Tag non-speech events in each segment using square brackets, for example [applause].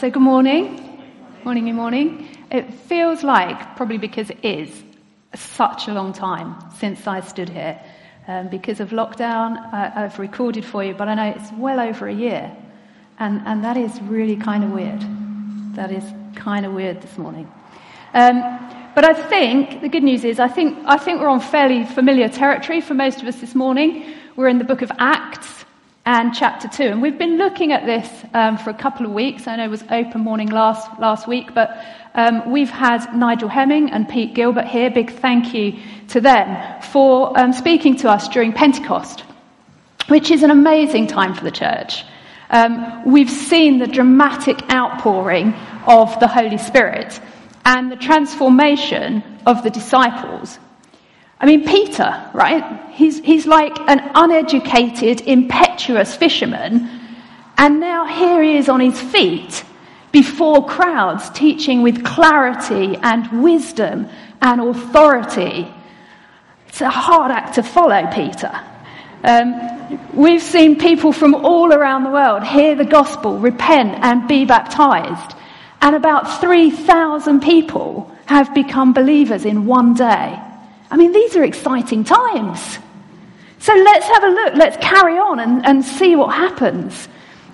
so good morning. Morning, good morning. It feels like, probably because it is, such a long time since I stood here. Um, because of lockdown, I, I've recorded for you, but I know it's well over a year. And, and that is really kind of weird. That is kind of weird this morning. Um, but I think, the good news is, I think, I think we're on fairly familiar territory for most of us this morning. We're in the book of Acts and chapter 2. And we've been looking at this um, for a couple of weeks. I know it was open morning last, last week, but um, we've had Nigel Hemming and Pete Gilbert here. Big thank you to them for um, speaking to us during Pentecost, which is an amazing time for the church. Um, we've seen the dramatic outpouring of the Holy Spirit and the transformation of the disciples I mean, Peter, right? He's, he's like an uneducated, impetuous fisherman. And now here he is on his feet before crowds, teaching with clarity and wisdom and authority. It's a hard act to follow, Peter. Um, we've seen people from all around the world hear the gospel, repent, and be baptized. And about 3,000 people have become believers in one day. I mean, these are exciting times. So let's have a look. Let's carry on and, and see what happens.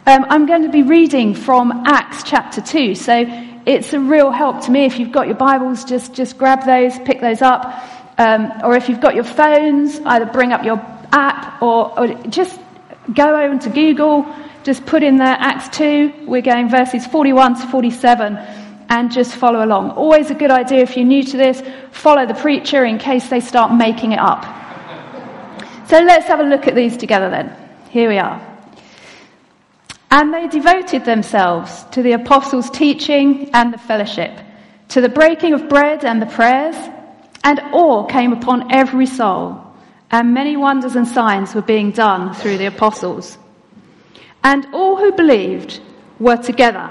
Um, I'm going to be reading from Acts chapter 2. So it's a real help to me. If you've got your Bibles, just, just grab those, pick those up. Um, or if you've got your phones, either bring up your app or, or just go over to Google, just put in there Acts 2. We're going verses 41 to 47 and just follow along. Always a good idea if you're new to this, follow the preacher in case they start making it up. So let's have a look at these together then. Here we are. And they devoted themselves to the apostles' teaching and the fellowship, to the breaking of bread and the prayers, and awe came upon every soul, and many wonders and signs were being done through the apostles. And all who believed were together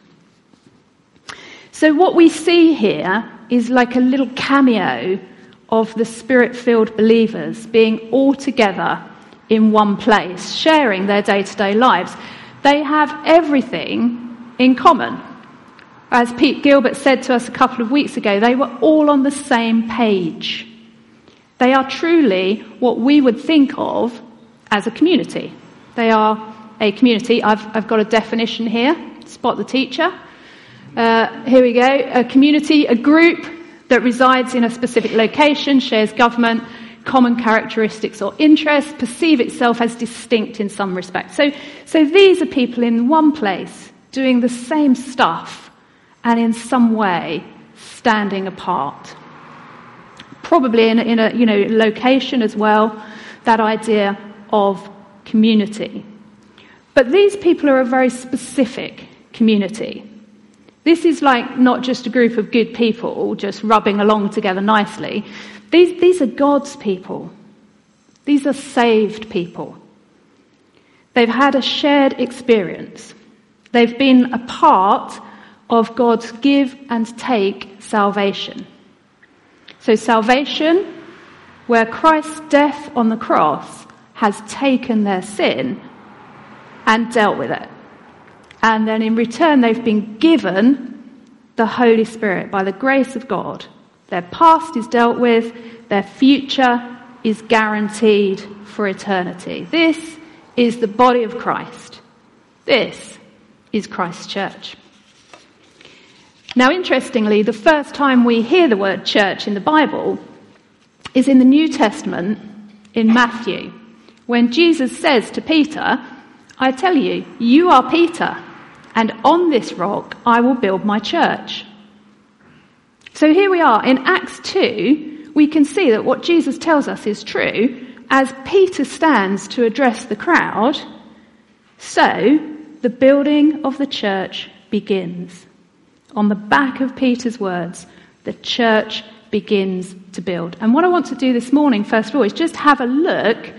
So, what we see here is like a little cameo of the spirit filled believers being all together in one place, sharing their day to day lives. They have everything in common. As Pete Gilbert said to us a couple of weeks ago, they were all on the same page. They are truly what we would think of as a community. They are a community. I've, I've got a definition here. Spot the teacher. Uh, here we go. A community, a group that resides in a specific location, shares government, common characteristics or interests, perceive itself as distinct in some respect. So, so these are people in one place doing the same stuff and in some way standing apart. Probably in a, in a you know, location as well, that idea of community. But these people are a very specific community. This is like not just a group of good people just rubbing along together nicely. These, these are God's people. These are saved people. They've had a shared experience. They've been a part of God's give and take salvation. So, salvation, where Christ's death on the cross has taken their sin and dealt with it. And then in return, they've been given the Holy Spirit by the grace of God. Their past is dealt with, their future is guaranteed for eternity. This is the body of Christ. This is Christ's church. Now, interestingly, the first time we hear the word church in the Bible is in the New Testament in Matthew, when Jesus says to Peter, I tell you, you are Peter and on this rock I will build my church. So here we are in Acts 2, we can see that what Jesus tells us is true as Peter stands to address the crowd. So the building of the church begins. On the back of Peter's words, The church begins to build. And what I want to do this morning, first of all, is just have a look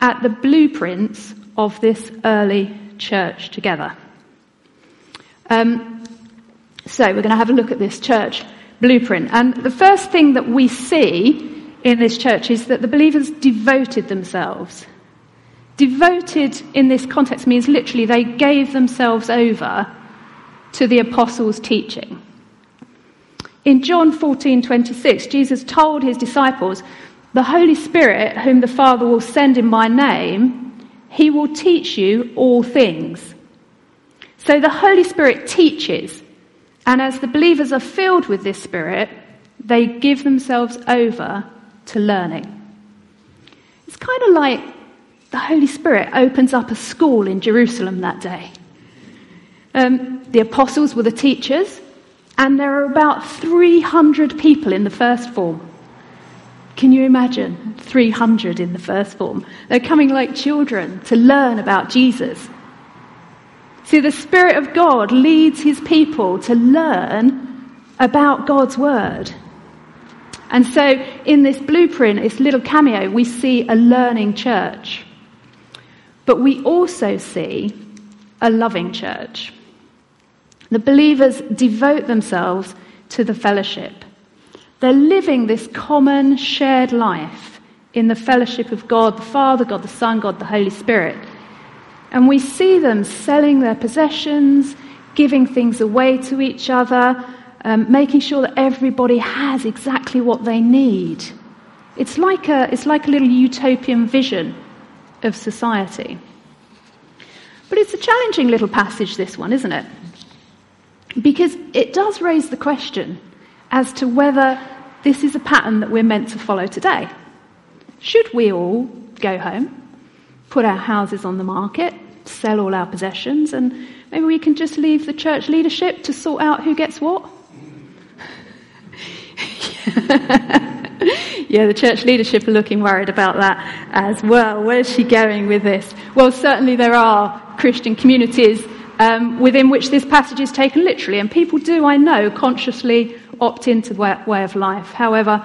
at the blueprints of this early church together. Um, so we're going to have a look at this church blueprint. And the first thing that we see in this church is that the believers devoted themselves. Devoted in this context means literally they gave themselves over to the apostles' teaching. In John 14:26, Jesus told his disciples, "The Holy Spirit, whom the Father will send in my name, he will teach you all things." So the Holy Spirit teaches, and as the believers are filled with this Spirit, they give themselves over to learning. It's kind of like the Holy Spirit opens up a school in Jerusalem that day. Um, the apostles were the teachers, and there are about 300 people in the first form. Can you imagine 300 in the first form? They're coming like children to learn about Jesus. See, the Spirit of God leads his people to learn about God's Word. And so, in this blueprint, this little cameo, we see a learning church. But we also see a loving church. The believers devote themselves to the fellowship. They're living this common shared life in the fellowship of God the Father, God the Son, God the Holy Spirit. And we see them selling their possessions, giving things away to each other, um, making sure that everybody has exactly what they need. It's like, a, it's like a little utopian vision of society. But it's a challenging little passage, this one, isn't it? Because it does raise the question as to whether this is a pattern that we're meant to follow today. Should we all go home, put our houses on the market, sell all our possessions, and maybe we can just leave the church leadership to sort out who gets what? [laughs] yeah, the church leadership are looking worried about that as well. Where's she going with this? Well, certainly there are Christian communities um, within which this passage is taken literally. And people do, I know, consciously opt into the way of life. However,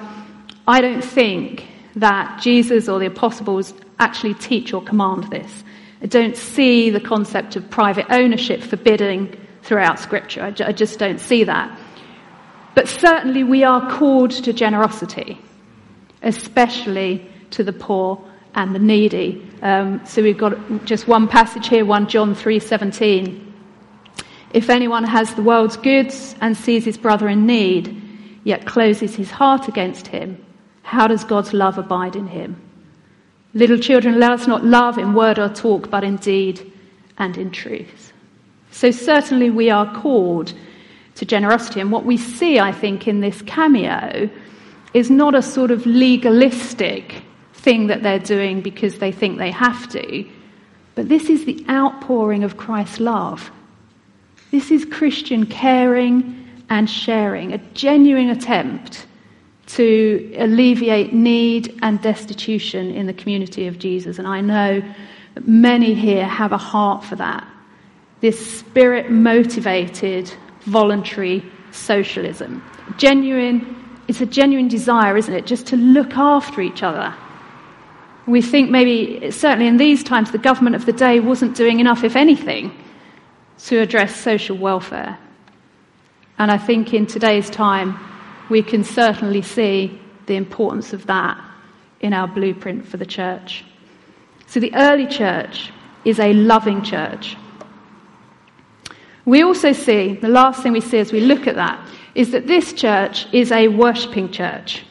I don't think that Jesus or the apostles actually teach or command this. I don't see the concept of private ownership forbidding throughout Scripture. I, just don't see that. But certainly we are called to generosity, especially to the poor and the needy. Um, so we've got just one passage here, 1 John 3:17. If anyone has the world's goods and sees his brother in need, yet closes his heart against him, how does God's love abide in him? Little children, let us not love in word or talk, but in deed and in truth. So certainly we are called to generosity. And what we see, I think, in this cameo is not a sort of legalistic thing that they're doing because they think they have to, but this is the outpouring of Christ's love this is Christian caring and sharing, a genuine attempt to alleviate need and destitution in the community of Jesus. And I know many here have a heart for that. This spirit motivated, voluntary socialism. Genuine, it's a genuine desire, isn't it, just to look after each other. We think maybe, certainly in these times, the government of the day wasn't doing enough, if anything, to address social welfare. And I think in today's time, we can certainly see the importance of that in our blueprint for the church. So the early church is a loving church. We also see, the last thing we see as we look at that, is that this church is a worshipping church.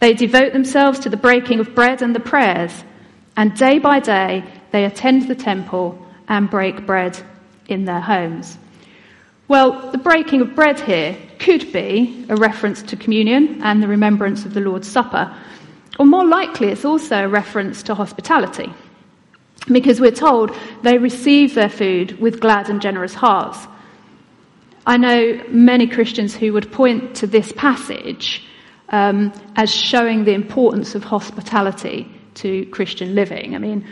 They devote themselves to the breaking of bread and the prayers, and day by day they attend the temple and break bread in their homes. Well, the breaking of bread here could be a reference to communion and the remembrance of the Lord's Supper, or more likely, it's also a reference to hospitality, because we're told they receive their food with glad and generous hearts. I know many Christians who would point to this passage um, as showing the importance of hospitality to Christian living. I mean,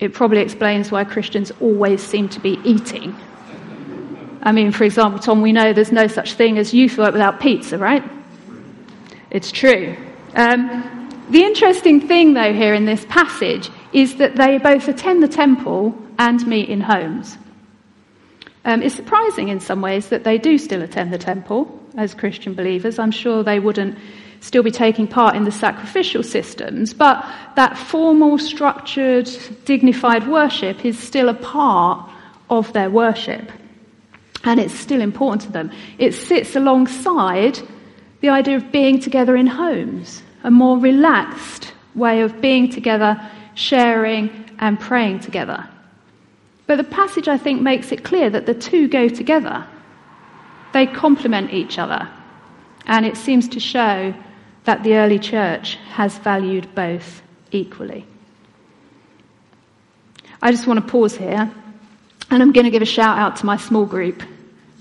it probably explains why Christians always seem to be eating. I mean, for example, Tom, we know there's no such thing as youth work without pizza, right? It's true. Um, the interesting thing, though, here in this passage is that they both attend the temple and meet in homes. Um, it's surprising in some ways that they do still attend the temple as Christian believers. I'm sure they wouldn't still be taking part in the sacrificial systems, but that formal, structured, dignified worship is still a part of their worship. And it's still important to them. It sits alongside the idea of being together in homes, a more relaxed way of being together, sharing, and praying together. But the passage, I think, makes it clear that the two go together. They complement each other. And it seems to show that the early church has valued both equally. I just want to pause here, and I'm going to give a shout out to my small group.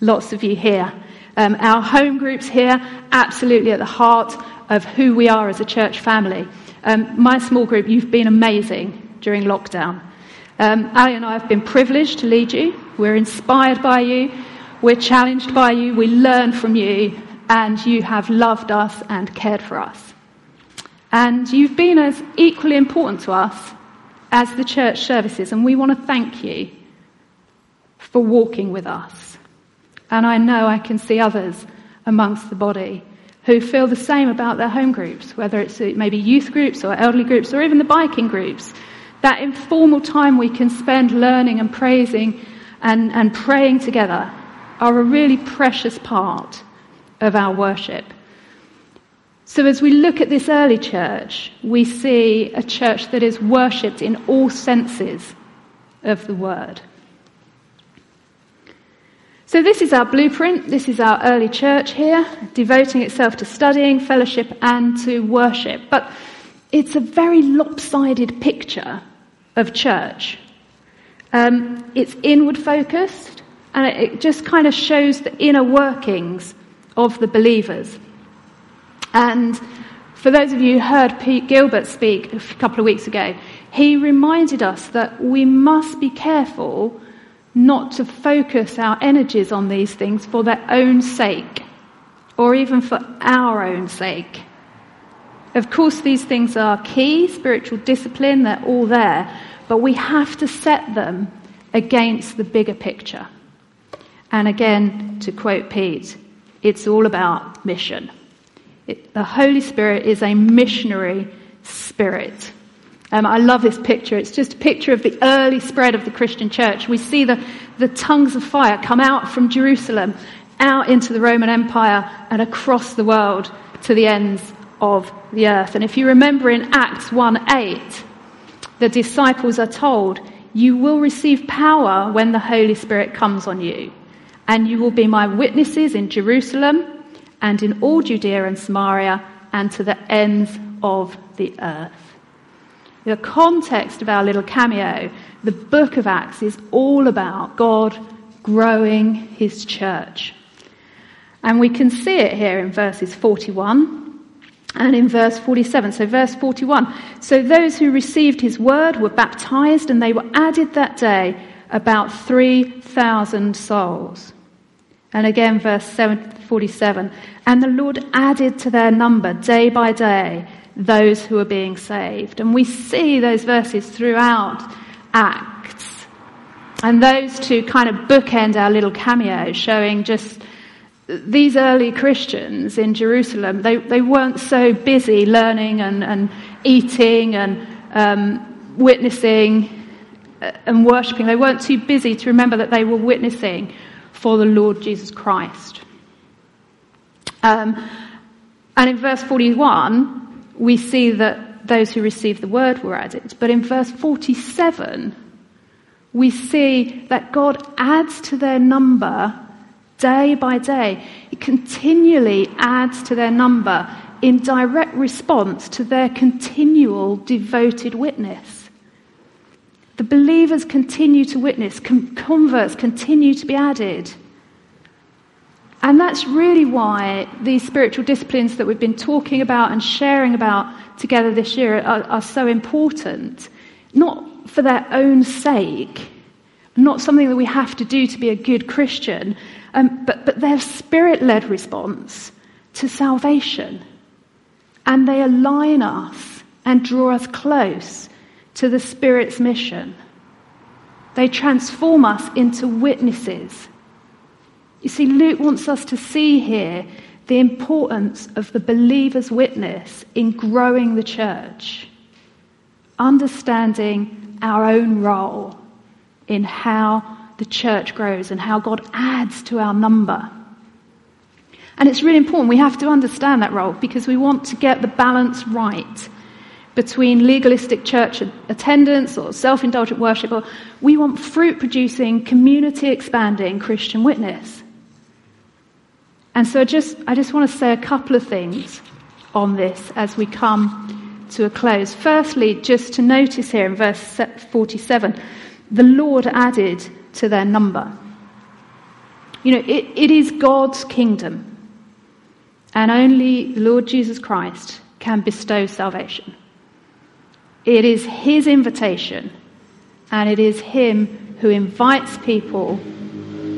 Lots of you here. Um, our home groups here, absolutely at the heart of who we are as a church family. Um, my small group, you've been amazing during lockdown. Um, Ali and I have been privileged to lead you. We're inspired by you. We're challenged by you. We learn from you. And you have loved us and cared for us. And you've been as equally important to us as the church services. And we want to thank you for walking with us. And I know I can see others amongst the body who feel the same about their home groups, whether it's uh, maybe youth groups or elderly groups or even the biking groups that informal time we can spend learning and praising and, and praying together are a really precious part of our worship. So, as we look at this early church, we see a church that is worshipped in all senses of the word. So, this is our blueprint. This is our early church here, devoting itself to studying, fellowship, and to worship. But it's a very lopsided picture of church. Um, it's inward focused and it, just kind of shows the inner workings of the believers. And for those of you who heard Pete Gilbert speak a couple of weeks ago, he reminded us that we must be careful not to focus our energies on these things for their own sake or even for our own sake. Of course, these things are key, spiritual discipline, they're all there, but we have to set them against the bigger picture. And again, to quote Pete, it's all about mission. It, the Holy Spirit is a missionary spirit. Um, I love this picture. It's just a picture of the early spread of the Christian church. We see the, the tongues of fire come out from Jerusalem, out into the Roman Empire, and across the world to the ends of the earth. And if you remember in Acts 1 8, the disciples are told, You will receive power when the Holy Spirit comes on you, and you will be my witnesses in Jerusalem and in all Judea and Samaria and to the ends of the earth. The context of our little cameo, the book of Acts, is all about God growing his church. And we can see it here in verses 41 and in verse 47. So, verse 41. So, those who received his word were baptized, and they were added that day about 3,000 souls. And again, verse 47. And the Lord added to their number day by day those who are being saved. And we see those verses throughout Acts. And those two kind of bookend our little cameo, showing just these early Christians in Jerusalem, they, they weren't so busy learning and, and eating and um, witnessing uh, and worshipping. They weren't too busy to remember that they were witnessing for the Lord Jesus Christ. Um, and in verse 41, we see that those who received the word were added. But in verse 47, we see that God adds to their number day by day. It continually adds to their number in direct response to their continual devoted witness. The believers continue to witness, converts continue to be added. And that's really why these spiritual disciplines that we've been talking about and sharing about together this year are, are so important. Not for their own sake, not something that we have to do to be a good Christian, um, but, but their spirit led response to salvation. and they align us and draw us close to the Spirit's mission. They transform us into witnesses. You see, Luke wants us to see here the importance of the believer's witness in growing the church, understanding our own role in how the church grows and how God adds to our number. And it's really important. We have to understand that role because we want to get the balance right between legalistic church attendance or self indulgent worship. Or we want fruit producing, community expanding Christian witness. And so just, I just want to say a couple of things on this as we come to a close. Firstly, just to notice here in verse 47, the Lord added to their number. You know, it, it is God's kingdom, and only the Lord Jesus Christ can bestow salvation. It is His invitation, and it is Him who invites people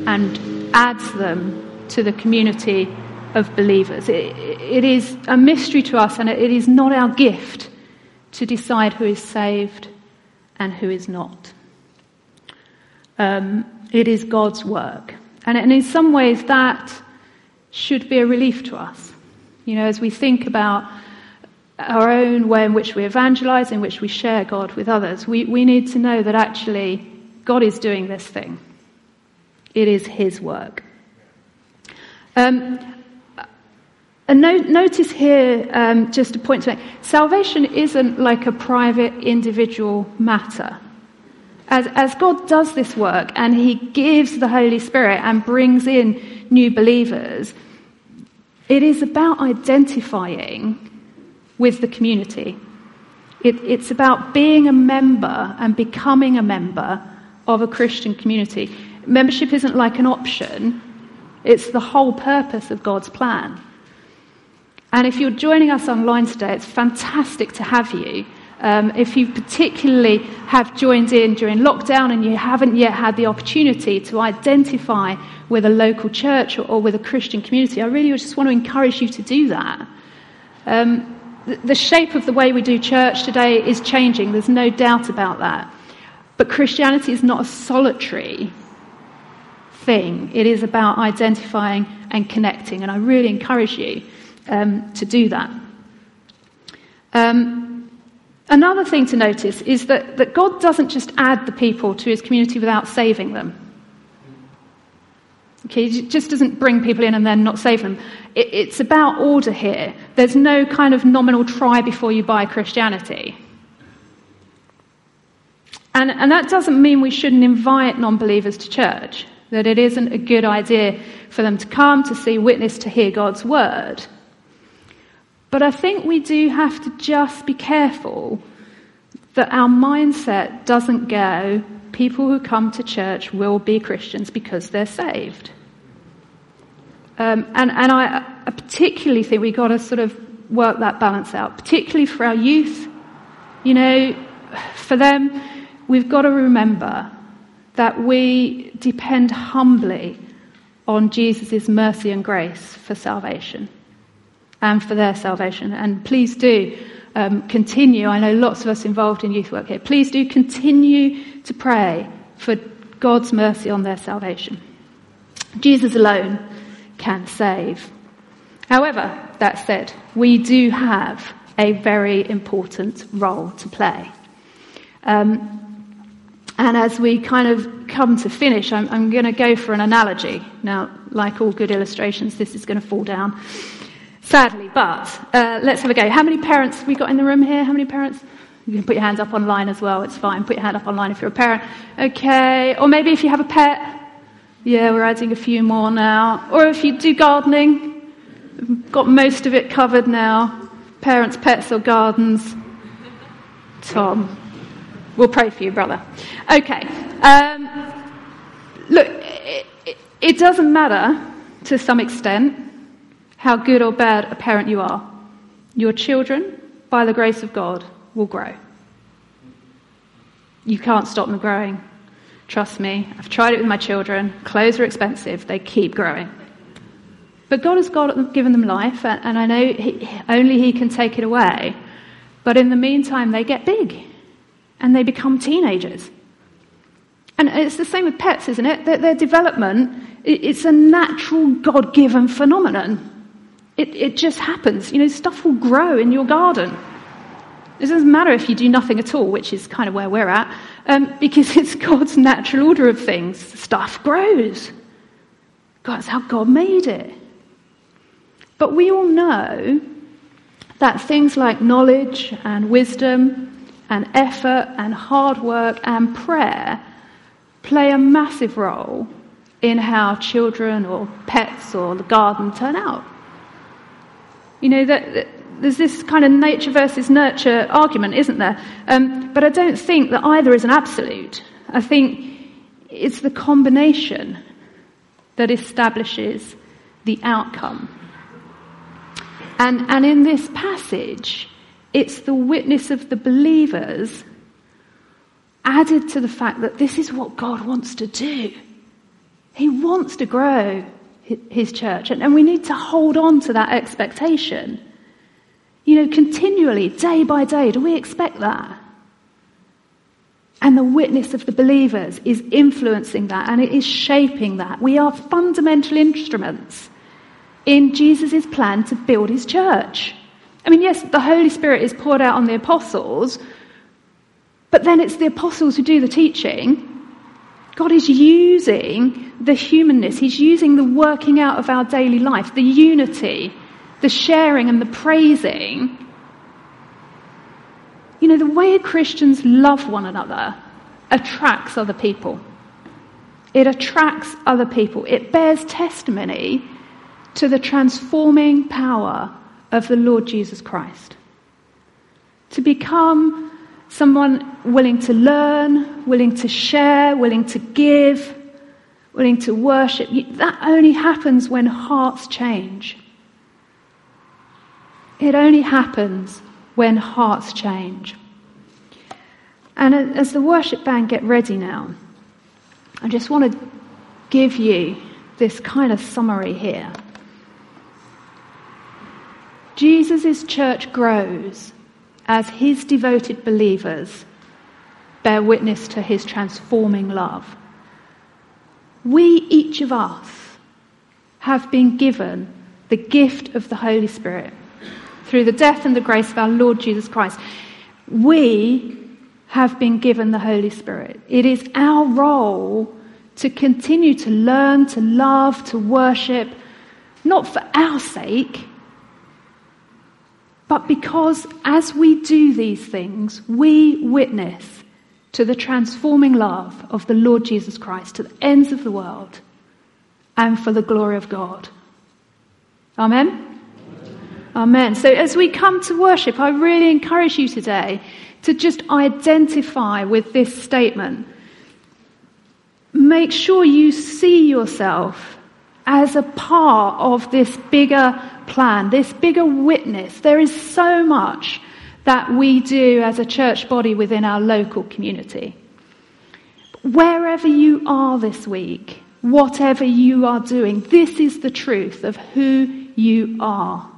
and adds them to the community of believers. It, it is a mystery to us, and it is not our gift to decide who is saved and who is not. Um, it is God's work. And, and in some ways, that should be a relief to us. You know, as we think about our own way in which we evangelize, in which we share God with others, we, we need to know that actually God is doing this thing. It is His work. Um, and no, notice here, um, just a point to make salvation isn't like a private individual matter. As, as God does this work and He gives the Holy Spirit and brings in new believers, it is about identifying with the community. It, it's about being a member and becoming a member of a Christian community. Membership isn't like an option, it's the whole purpose of God's plan. And if you're joining us online today, it's fantastic to have you. Um, if you particularly have joined in during lockdown and you haven't yet had the opportunity to identify with a local church or, or with a Christian community, I really just want to encourage you to do that. Um, the, the shape of the way we do church today is changing, there's no doubt about that. But Christianity is not a solitary thing. It is about identifying and connecting, and I really encourage you um, to do that. Um, another thing to notice is that, that God doesn't just add the people to his community without saving them. Okay, he just doesn't bring people in and then not save them. It, it's about order here. There's no kind of nominal try before you buy Christianity. And, and that doesn't mean we shouldn't invite non believers to church that it isn't a good idea for them to come to see witness to hear God's word. But I think we do have to just be careful that our mindset doesn't go, people who come to church will be Christians because they're saved. Um, and, and I, I particularly think we've got to sort of work that balance out, particularly for our youth. You know, for them, we've got to remember that we depend humbly on Jesus' mercy and grace for salvation and for their salvation. And please do um, continue. I know lots of us involved in youth work here. Please do continue to pray for God's mercy on their salvation. Jesus alone can save. However, that said, we do have a very important role to play. Um, and as we kind of come to finish, I'm, I'm going to go for an analogy. Now, like all good illustrations, this is going to fall down, sadly, but uh, let's have a go. How many parents have we got in the room here? How many parents? You can put your hands up online as well, it's fine. Put your hand up online if you're a parent. Okay, or maybe if you have a pet. Yeah, we're adding a few more now. Or if you do gardening, got most of it covered now. Parents, pets, or gardens. Tom. We'll pray for you, brother. Okay. Um, look, it, it, it doesn't matter to some extent how good or bad a parent you are. Your children, by the grace of God, will grow. You can't stop them growing. Trust me, I've tried it with my children. Clothes are expensive, they keep growing. But God has got, given them life, and I know he, only He can take it away. But in the meantime, they get big and they become teenagers. And it's the same with pets, isn't it? Their, their development, it's a natural God given phenomenon. It, it just happens. You know, stuff will grow in your garden. It doesn't matter if you do nothing at all, which is kind of where we're at, um, because [laughs] it's God's natural order of things. Stuff grows. That's how God made it. But we all know that things like knowledge and wisdom and effort and hard work and prayer play a massive role in how children or pets or the garden turn out. You know, that, there's this kind of nature versus nurture argument, isn't there? Um, but I don't think that either is an absolute. I think it's the combination that establishes the outcome. And, and in this passage, it's the witness of the believers added to the fact that this is what God wants to do. He wants to grow his church, and, we need to hold on to that expectation. You know, continually, day by day, do we expect that? And the witness of the believers is influencing that and it is shaping that. We are fundamental instruments in Jesus' plan to build his church. I mean, yes, the Holy Spirit is poured out on the apostles, but then it's the apostles who do the teaching. God is using the humanness, He's using the working out of our daily life, the unity, the sharing and the praising. You know, the way Christians love one another attracts other people. It attracts other people. It bears testimony to the transforming power of the Lord Jesus Christ. To become someone willing to learn, willing to share, willing to give, willing to worship, that only happens when hearts change. It only happens when hearts change. And as the worship band get ready now, I just want to give you this kind of summary here. Jesus' church grows as his devoted believers bear witness to his transforming love. We, each of us, have been given the gift of the Holy Spirit through the death and the grace of our Lord Jesus Christ. We have been given the Holy Spirit. It is our role to continue to learn, to love, to worship, not for our sake, but because as we do these things, we witness to the transforming love of the Lord Jesus Christ to the ends of the world and for the glory of God. Amen? Amen. So as we come to worship, I really encourage you today to just identify with this statement. Make sure you see yourself as a part of this bigger plan, this bigger witness. There is so much that we do as a church body within our local community. Wherever you are this week, whatever you are doing, this is the truth of who you are.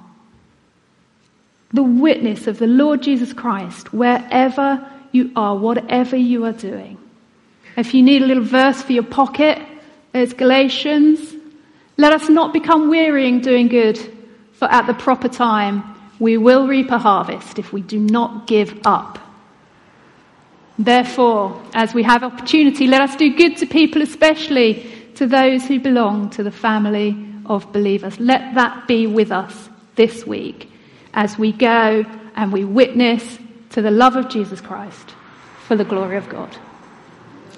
The witness of the Lord Jesus Christ, wherever you are, whatever you are doing. If you need a little verse for your pocket, there's Galatians. Let us not become weary in doing good, for at the proper time we will reap a harvest if we do not give up. Therefore, as we have opportunity, let us do good to people, especially to those who belong to the family of believers. Let that be with us this week as we go and we witness to the love of Jesus Christ for the glory of God.